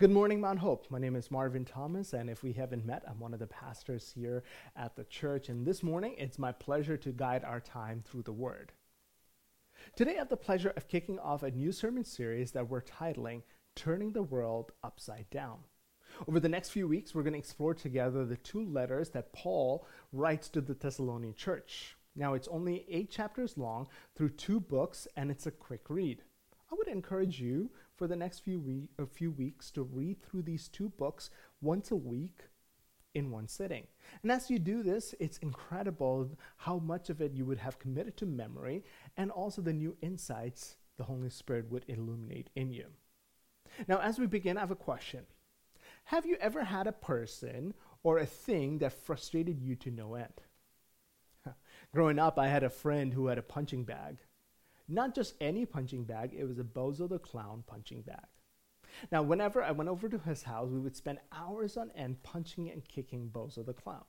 Good morning, Mount Hope. My name is Marvin Thomas, and if we haven't met, I'm one of the pastors here at the church. And this morning, it's my pleasure to guide our time through the Word. Today, I have the pleasure of kicking off a new sermon series that we're titling Turning the World Upside Down. Over the next few weeks, we're going to explore together the two letters that Paul writes to the Thessalonian church. Now, it's only eight chapters long through two books, and it's a quick read. I would encourage you for the next few, we- a few weeks to read through these two books once a week in one sitting. And as you do this, it's incredible how much of it you would have committed to memory and also the new insights the Holy Spirit would illuminate in you. Now, as we begin, I have a question. Have you ever had a person or a thing that frustrated you to no end? Growing up, I had a friend who had a punching bag. Not just any punching bag, it was a Bozo the Clown punching bag. Now, whenever I went over to his house, we would spend hours on end punching and kicking Bozo the Clown.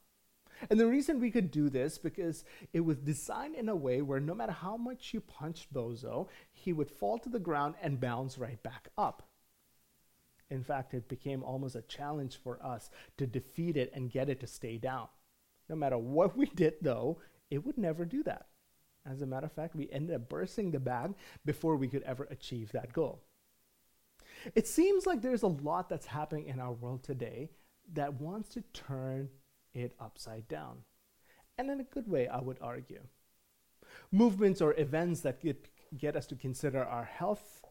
And the reason we could do this because it was designed in a way where no matter how much you punched Bozo, he would fall to the ground and bounce right back up. In fact, it became almost a challenge for us to defeat it and get it to stay down. No matter what we did, though, it would never do that. As a matter of fact, we ended up bursting the bag before we could ever achieve that goal. It seems like there's a lot that's happening in our world today that wants to turn it upside down. And in a good way, I would argue. Movements or events that get, get us to consider our health,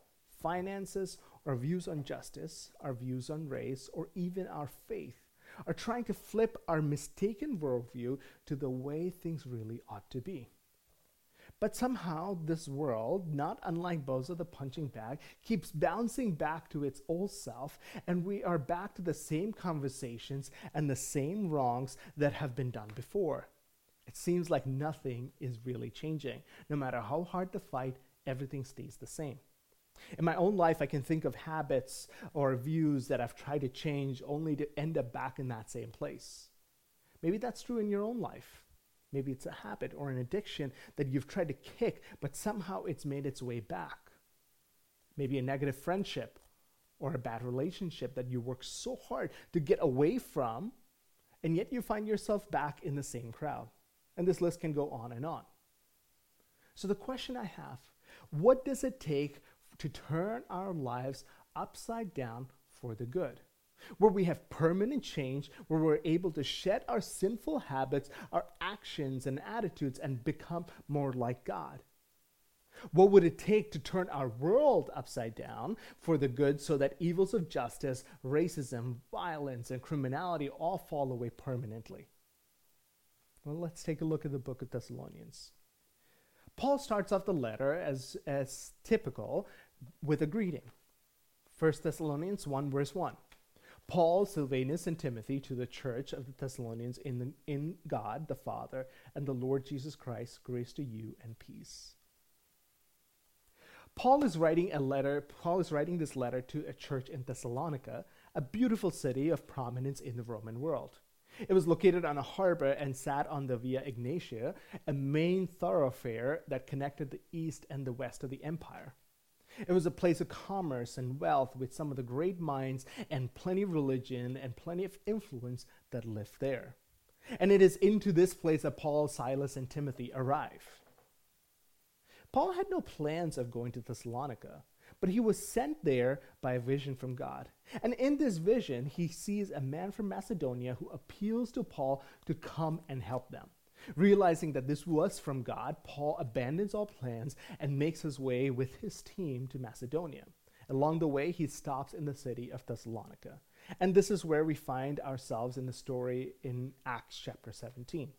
finances, our views on justice, our views on race, or even our faith are trying to flip our mistaken worldview to the way things really ought to be. But somehow, this world, not unlike Bozo the punching bag, keeps bouncing back to its old self, and we are back to the same conversations and the same wrongs that have been done before. It seems like nothing is really changing. No matter how hard the fight, everything stays the same. In my own life, I can think of habits or views that I've tried to change only to end up back in that same place. Maybe that's true in your own life. Maybe it's a habit or an addiction that you've tried to kick, but somehow it's made its way back. Maybe a negative friendship or a bad relationship that you work so hard to get away from, and yet you find yourself back in the same crowd. And this list can go on and on. So, the question I have what does it take to turn our lives upside down for the good? Where we have permanent change, where we're able to shed our sinful habits, our actions, and attitudes and become more like God. What would it take to turn our world upside down for the good so that evils of justice, racism, violence, and criminality all fall away permanently? Well, let's take a look at the book of Thessalonians. Paul starts off the letter as, as typical with a greeting. 1 Thessalonians 1, verse 1. Paul, Silvanus, and Timothy to the church of the Thessalonians in, the, in God the Father and the Lord Jesus Christ, grace to you and peace. Paul is writing a letter, Paul is writing this letter to a church in Thessalonica, a beautiful city of prominence in the Roman world. It was located on a harbor and sat on the Via Egnatia, a main thoroughfare that connected the east and the west of the empire. It was a place of commerce and wealth with some of the great minds and plenty of religion and plenty of influence that lived there. And it is into this place that Paul, Silas, and Timothy arrive. Paul had no plans of going to Thessalonica, but he was sent there by a vision from God. And in this vision, he sees a man from Macedonia who appeals to Paul to come and help them. Realizing that this was from God, Paul abandons all plans and makes his way with his team to Macedonia. Along the way, he stops in the city of Thessalonica. And this is where we find ourselves in the story in Acts chapter 17.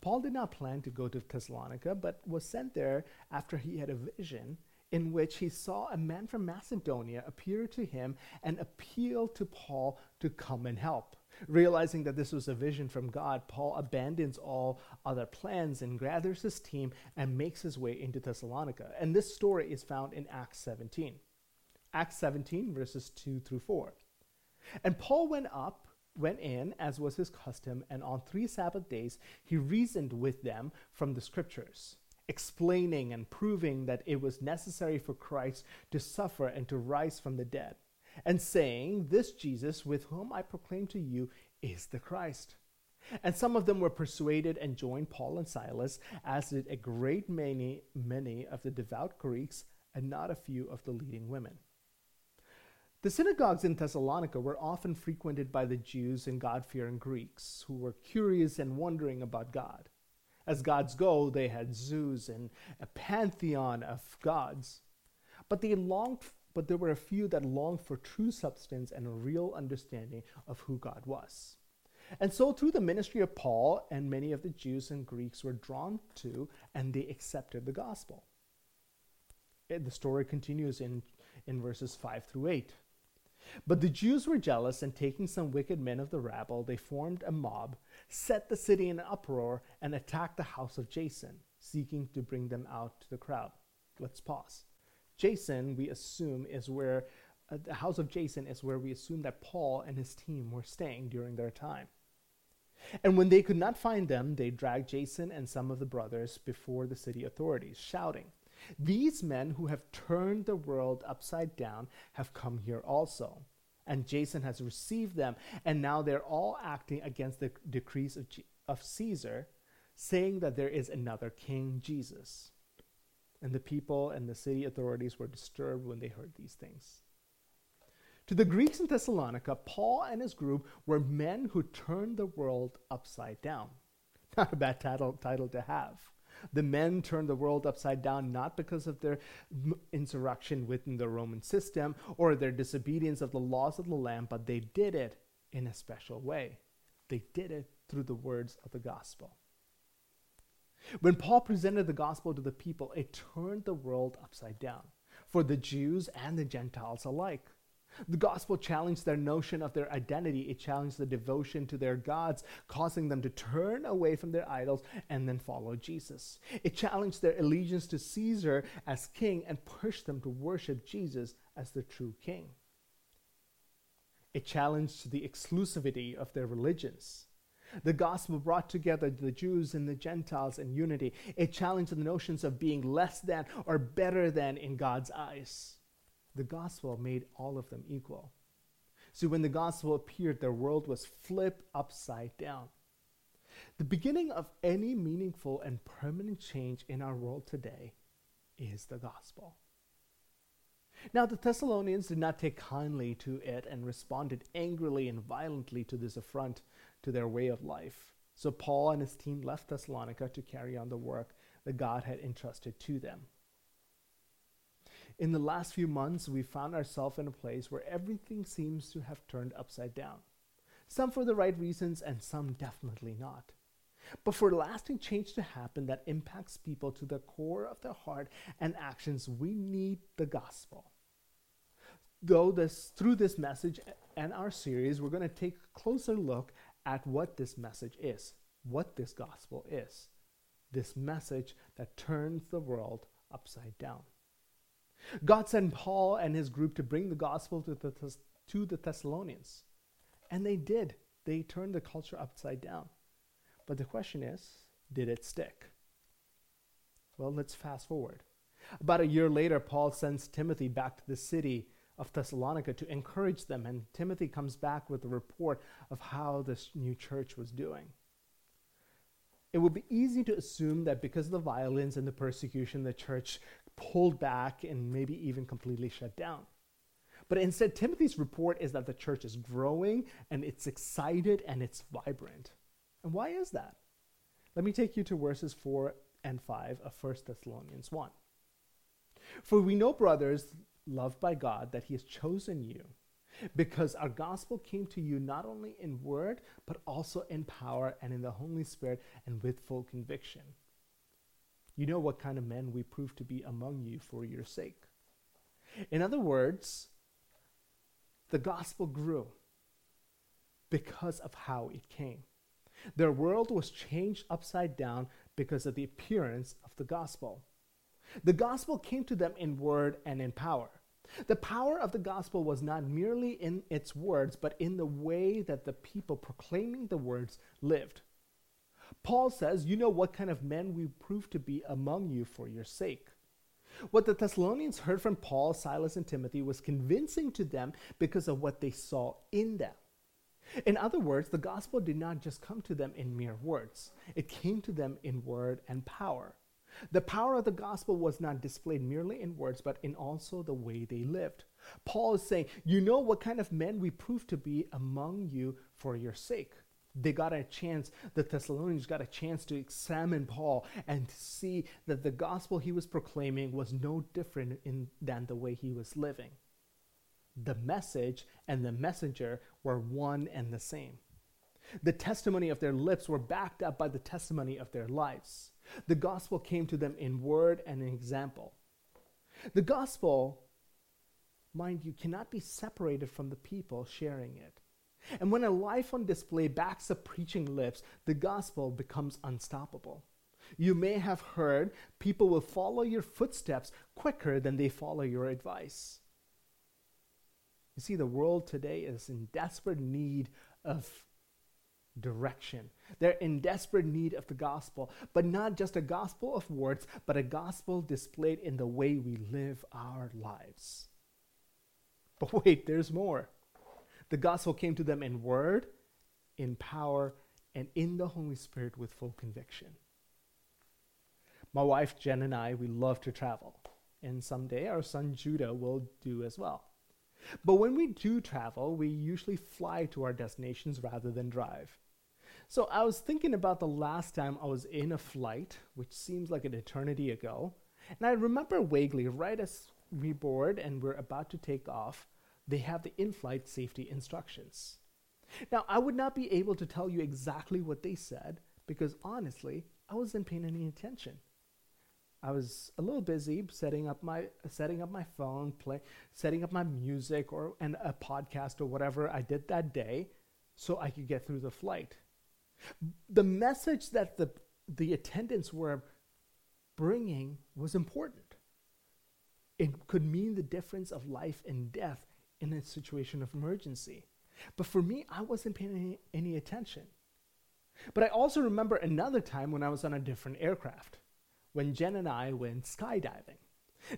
Paul did not plan to go to Thessalonica, but was sent there after he had a vision in which he saw a man from Macedonia appear to him and appeal to Paul to come and help. Realizing that this was a vision from God, Paul abandons all other plans and gathers his team and makes his way into Thessalonica. And this story is found in Acts 17. Acts 17, verses 2 through 4. And Paul went up, went in, as was his custom, and on three Sabbath days he reasoned with them from the scriptures, explaining and proving that it was necessary for Christ to suffer and to rise from the dead and saying, This Jesus, with whom I proclaim to you, is the Christ. And some of them were persuaded and joined Paul and Silas, as did a great many, many of the devout Greeks, and not a few of the leading women. The synagogues in Thessalonica were often frequented by the Jews and God fearing Greeks who were curious and wondering about God. As gods go, they had Zeus and a pantheon of gods. But they longed but there were a few that longed for true substance and a real understanding of who God was. And so, through the ministry of Paul, and many of the Jews and Greeks were drawn to and they accepted the gospel. The story continues in, in verses 5 through 8. But the Jews were jealous, and taking some wicked men of the rabble, they formed a mob, set the city in an uproar, and attacked the house of Jason, seeking to bring them out to the crowd. Let's pause. Jason, we assume, is where uh, the house of Jason is where we assume that Paul and his team were staying during their time. And when they could not find them, they dragged Jason and some of the brothers before the city authorities, shouting, These men who have turned the world upside down have come here also. And Jason has received them, and now they're all acting against the decrees of, G- of Caesar, saying that there is another king, Jesus. And the people and the city authorities were disturbed when they heard these things. To the Greeks in Thessalonica, Paul and his group were men who turned the world upside down. Not a bad title, title to have. The men turned the world upside down not because of their insurrection within the Roman system or their disobedience of the laws of the land, but they did it in a special way. They did it through the words of the gospel. When Paul presented the gospel to the people, it turned the world upside down for the Jews and the Gentiles alike. The gospel challenged their notion of their identity. It challenged the devotion to their gods, causing them to turn away from their idols and then follow Jesus. It challenged their allegiance to Caesar as king and pushed them to worship Jesus as the true king. It challenged the exclusivity of their religions. The gospel brought together the Jews and the Gentiles in unity. It challenged the notions of being less than or better than in God's eyes the gospel made all of them equal. So when the gospel appeared, their world was flipped upside down. The beginning of any meaningful and permanent change in our world today is the gospel. Now, the Thessalonians did not take kindly to it and responded angrily and violently to this affront to their way of life. So, Paul and his team left Thessalonica to carry on the work that God had entrusted to them in the last few months, we found ourselves in a place where everything seems to have turned upside down. Some for the right reasons, and some definitely not. But for lasting change to happen that impacts people to the core of their heart and actions, we need the gospel. Though this through this message and our series, we're going to take a closer look at what this message is, what this gospel is. This message that turns the world upside down. God sent Paul and his group to bring the gospel to the, to the Thessalonians. And they did. They turned the culture upside down. But the question is did it stick? Well, let's fast forward. About a year later, Paul sends Timothy back to the city of Thessalonica to encourage them, and Timothy comes back with a report of how this new church was doing. It would be easy to assume that because of the violence and the persecution, the church pulled back and maybe even completely shut down. But instead, Timothy's report is that the church is growing and it's excited and it's vibrant. And why is that? Let me take you to verses 4 and 5 of 1 Thessalonians 1. For we know, brothers, loved by God, that He has chosen you, because our gospel came to you not only in word, but also in power and in the Holy Spirit and with full conviction. You know what kind of men we prove to be among you for your sake. In other words, the gospel grew because of how it came. Their world was changed upside down because of the appearance of the gospel. The gospel came to them in word and in power. The power of the gospel was not merely in its words, but in the way that the people proclaiming the words lived. Paul says, You know what kind of men we prove to be among you for your sake. What the Thessalonians heard from Paul, Silas, and Timothy was convincing to them because of what they saw in them. In other words, the gospel did not just come to them in mere words, it came to them in word and power. The power of the gospel was not displayed merely in words, but in also the way they lived. Paul is saying, You know what kind of men we prove to be among you for your sake. They got a chance, the Thessalonians got a chance to examine Paul and see that the gospel he was proclaiming was no different in, than the way he was living. The message and the messenger were one and the same. The testimony of their lips were backed up by the testimony of their lives. The gospel came to them in word and in example. The gospel, mind you, cannot be separated from the people sharing it. And when a life on display backs up preaching lips, the gospel becomes unstoppable. You may have heard people will follow your footsteps quicker than they follow your advice. You see, the world today is in desperate need of direction. They're in desperate need of the gospel, but not just a gospel of words, but a gospel displayed in the way we live our lives. But wait, there's more. The gospel came to them in word, in power, and in the Holy Spirit with full conviction. My wife Jen and I, we love to travel, and someday our son Judah will do as well. But when we do travel, we usually fly to our destinations rather than drive. So I was thinking about the last time I was in a flight, which seems like an eternity ago. And I remember vaguely, right as we board and we're about to take off, they have the in flight safety instructions. Now, I would not be able to tell you exactly what they said because honestly, I wasn't paying any attention. I was a little busy setting up my setting up my phone, play, setting up my music or and a podcast or whatever I did that day, so I could get through the flight. The message that the the attendants were bringing was important. It could mean the difference of life and death in a situation of emergency. But for me, I wasn't paying any, any attention. But I also remember another time when I was on a different aircraft when Jen and I went skydiving.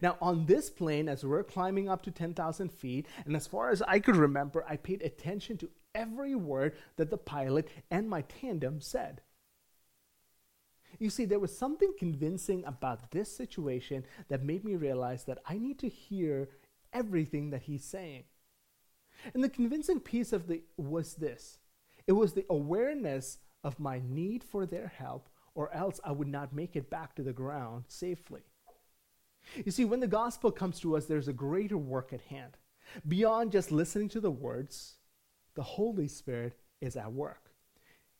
Now, on this plane, as we're climbing up to 10,000 feet, and as far as I could remember, I paid attention to every word that the pilot and my tandem said. You see, there was something convincing about this situation that made me realize that I need to hear everything that he's saying. And the convincing piece of the was this. It was the awareness of my need for their help or else I would not make it back to the ground safely. You see, when the gospel comes to us, there's a greater work at hand. Beyond just listening to the words, the Holy Spirit is at work.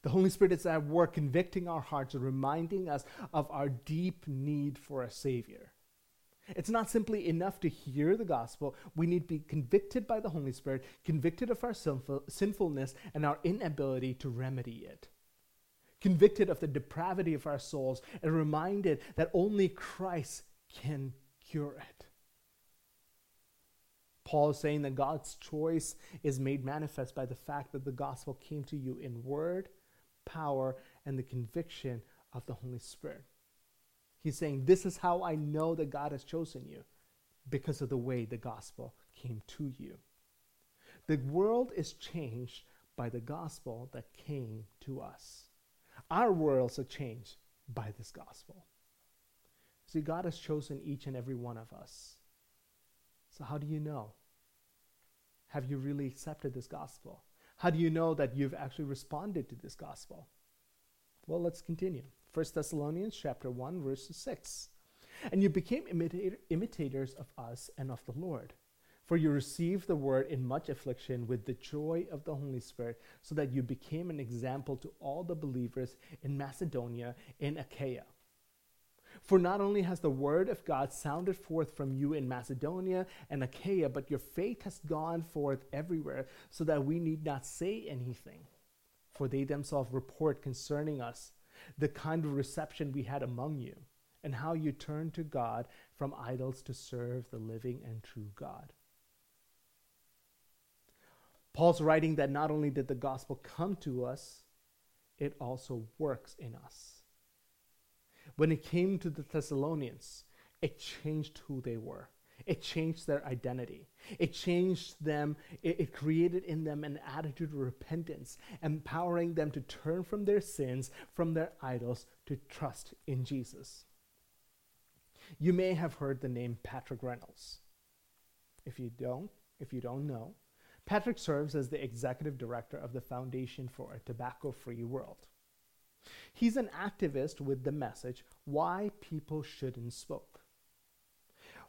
The Holy Spirit is at work convicting our hearts and reminding us of our deep need for a Savior. It's not simply enough to hear the gospel. We need to be convicted by the Holy Spirit, convicted of our sinful, sinfulness and our inability to remedy it convicted of the depravity of our souls, and reminded that only Christ can cure it. Paul is saying that God's choice is made manifest by the fact that the gospel came to you in word, power, and the conviction of the Holy Spirit. He's saying, This is how I know that God has chosen you, because of the way the gospel came to you. The world is changed by the gospel that came to us. Our worlds are changed by this gospel. See, God has chosen each and every one of us. So, how do you know? Have you really accepted this gospel? How do you know that you've actually responded to this gospel? Well, let's continue. 1 Thessalonians chapter 1 verse 6. And you became imitator, imitators of us and of the Lord for you received the word in much affliction with the joy of the Holy Spirit, so that you became an example to all the believers in Macedonia and Achaia. For not only has the word of God sounded forth from you in Macedonia and Achaia, but your faith has gone forth everywhere, so that we need not say anything. For they themselves report concerning us the kind of reception we had among you, and how you turned to God from idols to serve the living and true God. Paul's writing that not only did the gospel come to us, it also works in us. When it came to the Thessalonians, it changed who they were. It changed their identity. It changed them. It, it, created in them an attitude of repentance, empowering them to turn from their sins, from their idols, to trust in Jesus. You may have heard the name Patrick Reynolds. If you don't, if you don't know, Patrick serves as the executive director of the Foundation for a Tobacco Free World. He's an activist with the message why people shouldn't smoke.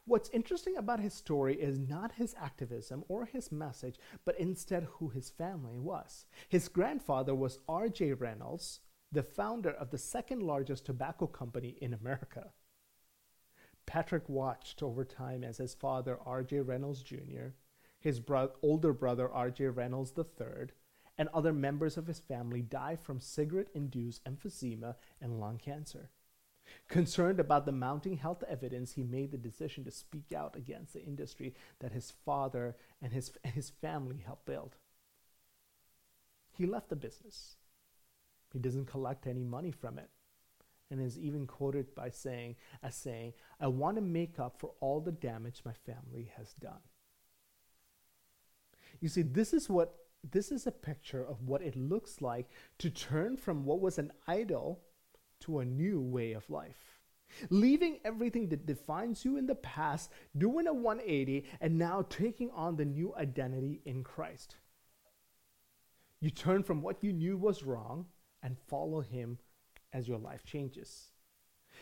What's interesting about his story is not his activism or his message, but instead who his family was. His grandfather was R.J. Reynolds, the founder of the second largest tobacco company in America. Patrick watched over time as his father, R.J. Reynolds Jr., his bro- older brother, R.J. Reynolds III, and other members of his family die from cigarette induced emphysema and lung cancer. Concerned about the mounting health evidence, he made the decision to speak out against the industry that his father and his, his family helped build. He left the business. He doesn't collect any money from it and is even quoted by saying as saying, "I want to make up for all the damage my family has done." You see, this is what this is a picture of what it looks like to turn from what was an idol to a new way of life. Leaving everything that defines you in the past, doing a 180, and now taking on the new identity in Christ. You turn from what you knew was wrong and follow Him as your life changes.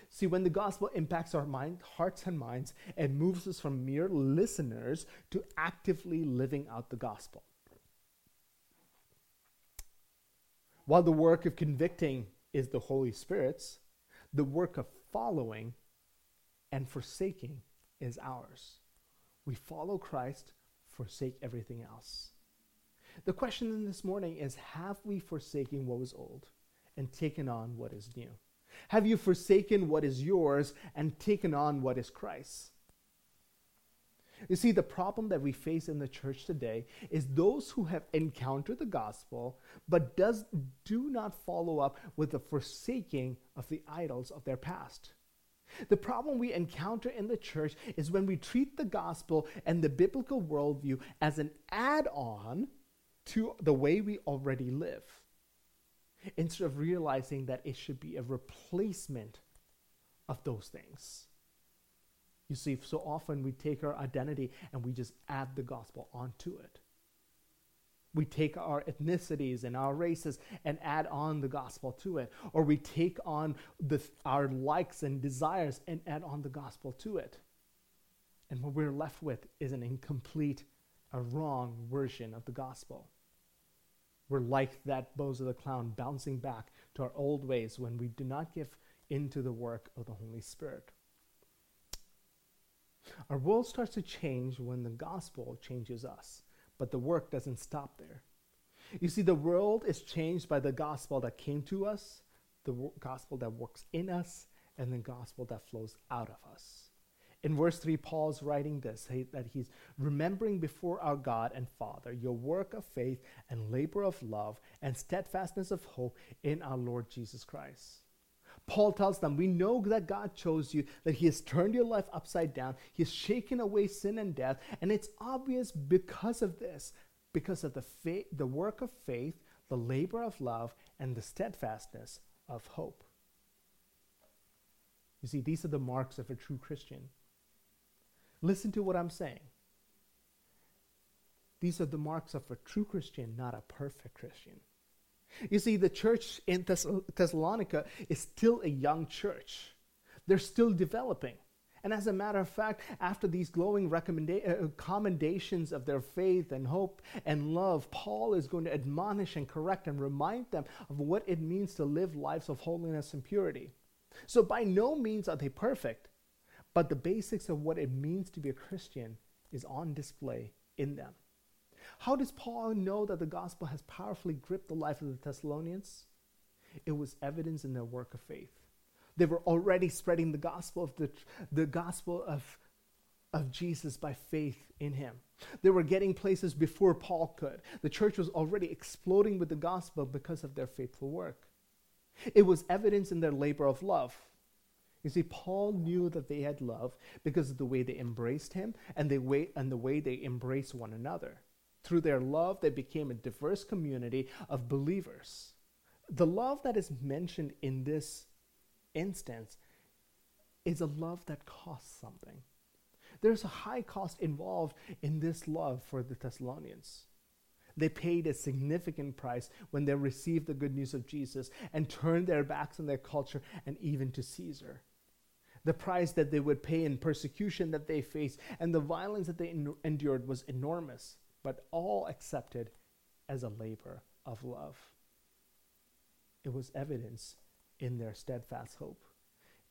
See, when the gospel impacts our mind, hearts and minds, it moves us from mere listeners to actively living out the gospel. While the work of convicting is the Holy Spirit's, the work of following and forsaking is ours. We follow Christ, forsake everything else. The question this morning is Have we forsaken what was old and taken on what is new? Have you forsaken what is yours and taken on what is Christ's? You see, the problem that we face in the church today is those who have encountered the gospel but does, do not follow up with the forsaking of the idols of their past. The problem we encounter in the church is when we treat the gospel and the biblical worldview as an add on to the way we already live, instead of realizing that it should be a replacement of those things. You see, so often we take our identity and we just add the gospel onto it. We take our ethnicities and our races and add on the gospel to it. Or we take on the, our likes and desires and add on the gospel to it. And what we're left with is an incomplete, a wrong version of the gospel. We're like that Bozo the clown bouncing back to our old ways when we do not give into the work of the Holy Spirit. Our world starts to change when the gospel changes us, but the work doesn't stop there. You see, the world is changed by the gospel that came to us, the gospel that works in us, and the gospel that flows out of us. In verse 3, Paul's writing this that he's remembering before our God and Father your work of faith and labor of love and steadfastness of hope in our Lord Jesus Christ. Paul tells them, We know that God chose you, that He has turned your life upside down, He has shaken away sin and death, and it's obvious because of this, because of the, the work of faith, the labor of love, and the steadfastness of hope. You see, these are the marks of a true Christian. Listen to what I'm saying. These are the marks of a true Christian, not a perfect Christian. You see, the church in Thess- Thessalonica is still a young church, they're still developing. And as a matter of fact, after these glowing recommenda- uh, commendations of their faith and hope and love, Paul is going to admonish and correct and remind them of what it means to live lives of holiness and purity. So, by no means are they perfect, but the basics of what it means to be a Christian is on display in them. How does Paul know that the gospel has powerfully gripped the life of the Thessalonians? It was evidence in their work of faith. They were already spreading the gospel of the, the gospel of, of Jesus by faith in him. They were getting places before Paul could. The church was already exploding with the gospel because of their faithful work. It was evidence in their labor of love. You see, Paul knew that they had love because of the way they embraced him and the way and the way they embraced one another. Through their love, they became a diverse community of believers. The love that is mentioned in this instance is a love that costs something. There's a high cost involved in this love for the Thessalonians. They paid a significant price when they received the good news of Jesus and turned their backs on their culture and even to Caesar. The price that they would pay in persecution that they faced and the violence that they endured was enormous, but all accepted as a labor of love. It was evidence in their steadfast hope.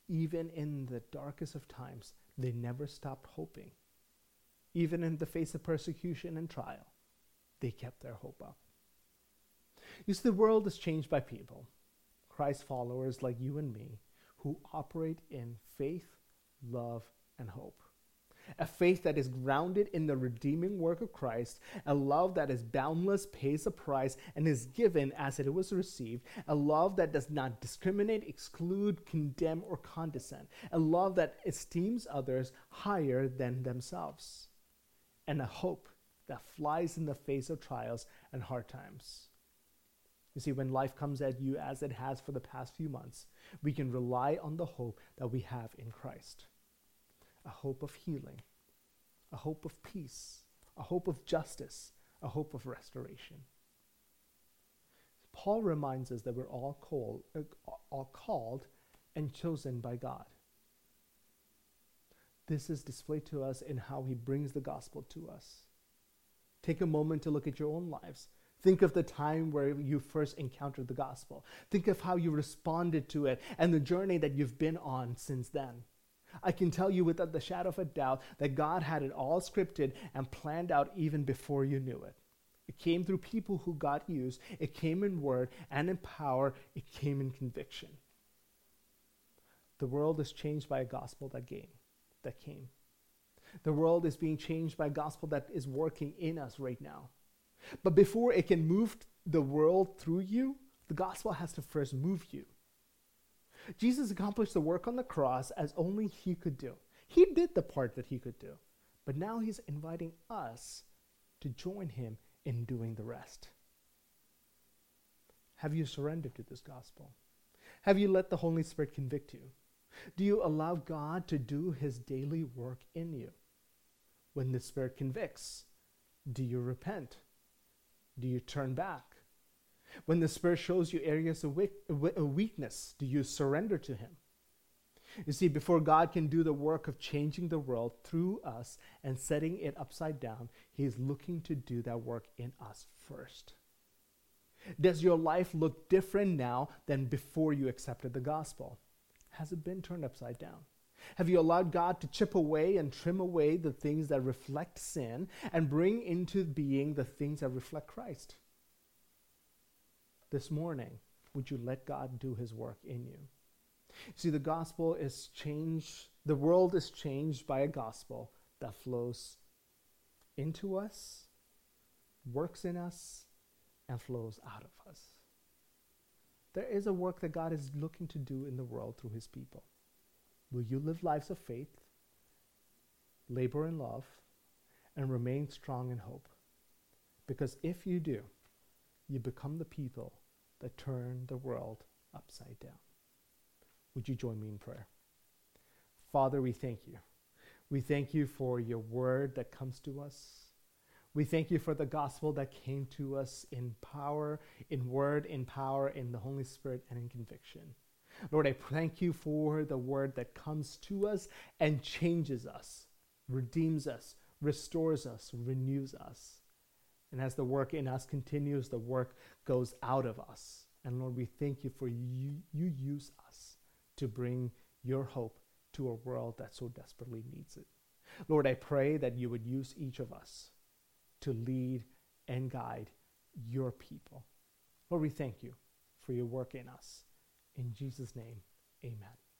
Even in the darkest of times, they never stopped hoping. Even in the face of persecution and trial, they kept their hope up. You see, the world is changed by people, Christ followers like you and me, who operate in faith, love, and hope a faith that is grounded in the redeeming work of Christ, a love that is boundless, pays a price, and is given as it was received, a love that does not discriminate, exclude, condemn, or condescend, a love that esteems others higher than themselves, and a hope that flies in the face of trials and hard times. You see, when life comes at you as it has for the past few months, we can rely on the hope that we have in Christ a hope of healing, a hope of peace, a hope of justice, a hope of restoration. Paul reminds us that we're all called, uh, all called and chosen by God. This is displayed to us in how he brings the gospel to us. Take a moment to look at your own lives. Think of the time where you first encountered the gospel. Think of how you responded to it and the journey that you've been on since then. I can tell you without the shadow of a doubt that God had it all scripted and planned out even before you knew it. It came through people who God used, it came in word and in power, it came in conviction. The world is changed by a gospel that came. That came. The world is being changed by a gospel that is working in us right now. But before it can move the world through you, the gospel has to first move you. Jesus accomplished the work on the cross as only he could do. He did the part that he could do. But now he's inviting us to join him in doing the rest. Have you surrendered to this gospel? Have you let the Holy Spirit convict you? Do you allow God to do his daily work in you? When the Spirit convicts, do you repent? Do you turn back? When the Spirit shows you areas of weakness, do you surrender to Him? You see, before God can do the work of changing the world through us and setting it upside down, He is looking to do that work in us first. Does your life look different now than before you accepted the gospel? Has it been turned upside down? Have you allowed God to chip away and trim away the things that reflect sin and bring into being the things that reflect Christ? This morning, would you let God do his work in you? See, the gospel is changed, the world is changed by a gospel that flows into us, works in us, and flows out of us. There is a work that God is looking to do in the world through his people. Will you live lives of faith, labor in love, and remain strong in hope? Because if you do, you become the people that turn the world upside down. Would you join me in prayer? Father, we thank you. We thank you for your word that comes to us. We thank you for the gospel that came to us in power, in word, in power, in the Holy Spirit, and in conviction. Lord, I thank you for the word that comes to us and changes us, redeems us, restores us, renews us. And as the work in us continues, the work goes out of us. And Lord, we thank you for you, you use us to bring your hope to a world that so desperately needs it. Lord, I pray that you would use each of us to lead and guide your people. Lord, we thank you for your work in us. In Jesus' name, amen.